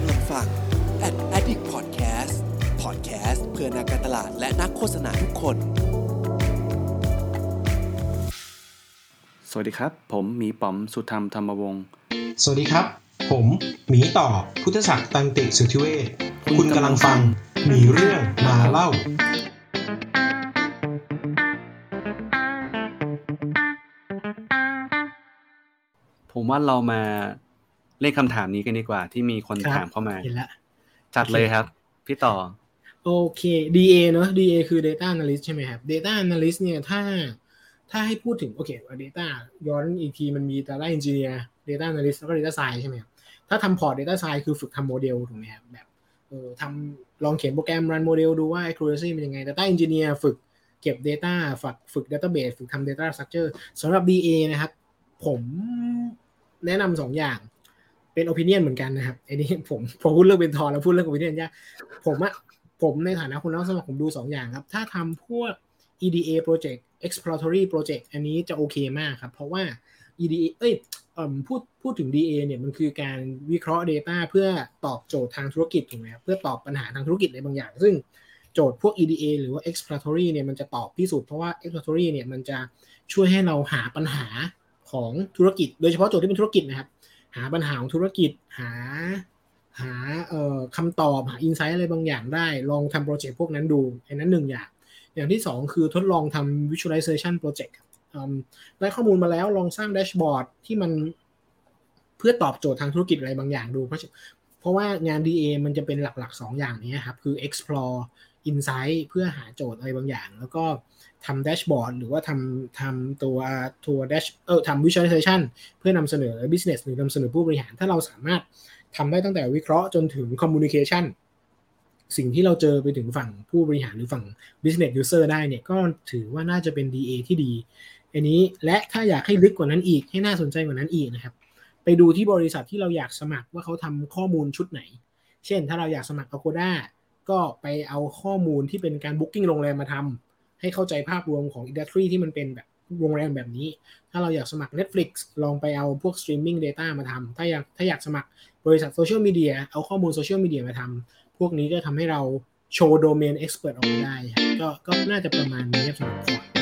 กำลังฟัง Ad Addict Podcast Podcast เพื่อนักการตลาดและนักโฆษณาทุกคน สวัสดีครับ ผมหมีป๋อมสุธรรมธรรมวงศ์ สวัสดีครับ ผมหมีต่อพุทธศักดิ์ตันติสุทธิเวชคุณกำลังฟังหมีเรื่องมาเล่า ผมว่าเรามา เล่นคำถามนี้กันดีกว่า ที่มีคนครับถามเข้ามาเห็นละจัดเลยครับ พี่ต่อ โอเค DA เนอะ DA คือ Data Analyst ใช่ไหมครับ Data Analyst เนี่ยถ้าถ้าให้พูดถึงโอเค Data ย้อนอีกทีมันมี Data Engineer Data Analyst แล้วก็ Data Science ใช่ไหมครับถ้าทำพอร์ต Data Science คือฝึกทำโมเดลถูกไหมครับแบบเออทำลองเขียนโปรแกรม run โมเดลดูว่า accuracy เป็นยังไง Data Engineer ฝึกเก็บ Data ฝึกฝึก Database ฝึกทำ Data Structure สำหรับ DA นะครับ ผมแนะนำสองอย่าง เป็น opinion เหมือนกันนะครับไอ้นี่ผมผมพูดเรื่องเป็นทอแล้วพูดเรื่อง opinion ยากผมอะผมในฐานะคุณนักสมัครผมดูสองอย่างครับ ถ้าทำพวก EDA project exploratory project อันนี้จะโอเคมากครับ เพราะว่า EDA เอ้ยอพูดพูดถึง DA เนี่ยมันคือการวิเคราะห์ Data เพื่อตอบโจทย์ทางธุรกิจถูกไหมครับเพื่อตอบปัญหาทางธุรกิจในบางอย่าง ซึ่งโจทย์พวก EDA หรือว่า exploratory เนี่ยมันจะตอบที่สุดเพราะว่า exploratory เนี่ยมันจะช่วยให้เราหาปัญหาของธุรกิจ โดยเฉพาะโจทย์ที่เป็นธุรกิจนะครับ หาปัญหาของธุรกิจหาหาเอ่อคำตอบหาอินไซต์อะไรบางอย่างได้ ลองทำโปรเจกต์พวกนั้นดูอันนั้นหนึ่งอย่าง อย่างที่สองคือทดลองทำ visualization project ครับอืมได้ข้อมูลมาแล้วลองสร้างแดชบอร์ดที่มันเพื่อตอบโจทย์ทางธุรกิจอะไรบางอย่างดู เพราะเพราะว่างาน DA มันจะเป็นหลักๆ 2 อย่างนี้ครับ คือ explore insight เพื่อหาโจทย์อะไรบางอย่าง แล้วก็ทำแดชบอร์ดหรือว่าทำทำตัวตัวร์แดชเออทำ visualization เพื่อนำเสนอ business หรือนำเสนอผู้บริหาร ถ้าเราสามารถทำได้ตั้งแต่วิเคราะห์จนถึง communication สิ่งที่เราเจอไปถึงฝั่งผู้บริหารหรือฝั่ง business user ได้เนี่ย ก็ถือว่าน่าจะเป็น DA ที่ดี อันนี้และถ้าอยากให้ลึกกว่านั้นอีกให้น่าสนใจกว่านั้นอีกนะครับ ไปดูที่บริษัทที่เราอยากสมัครว่าเขาทำข้อมูลชุดไหน เช่น ถ้าเราอยากสมัคร Agoda ก็ไปเอาข้อมูลที่เป็นการ booking โรงแรมมาทำให้เข้าใจภาพรวมของ industry ที่มันเป็นแบบโรงแรมแบบนี้ ถ้าเราอยากสมัคร Netflix ลองไปเอาพวก streaming data มาทำถ้าอยากถ้าอยากสมัครบริษัทโซเชียลมีเดียเอาข้อมูลโซเชียลมีเดียมาทำพวกนี้ก็ทำให้เราโชว์ domain expertise ออกมาได้ ก็ก็น่าจะประมาณนี้ครับสำหรับพอร์ต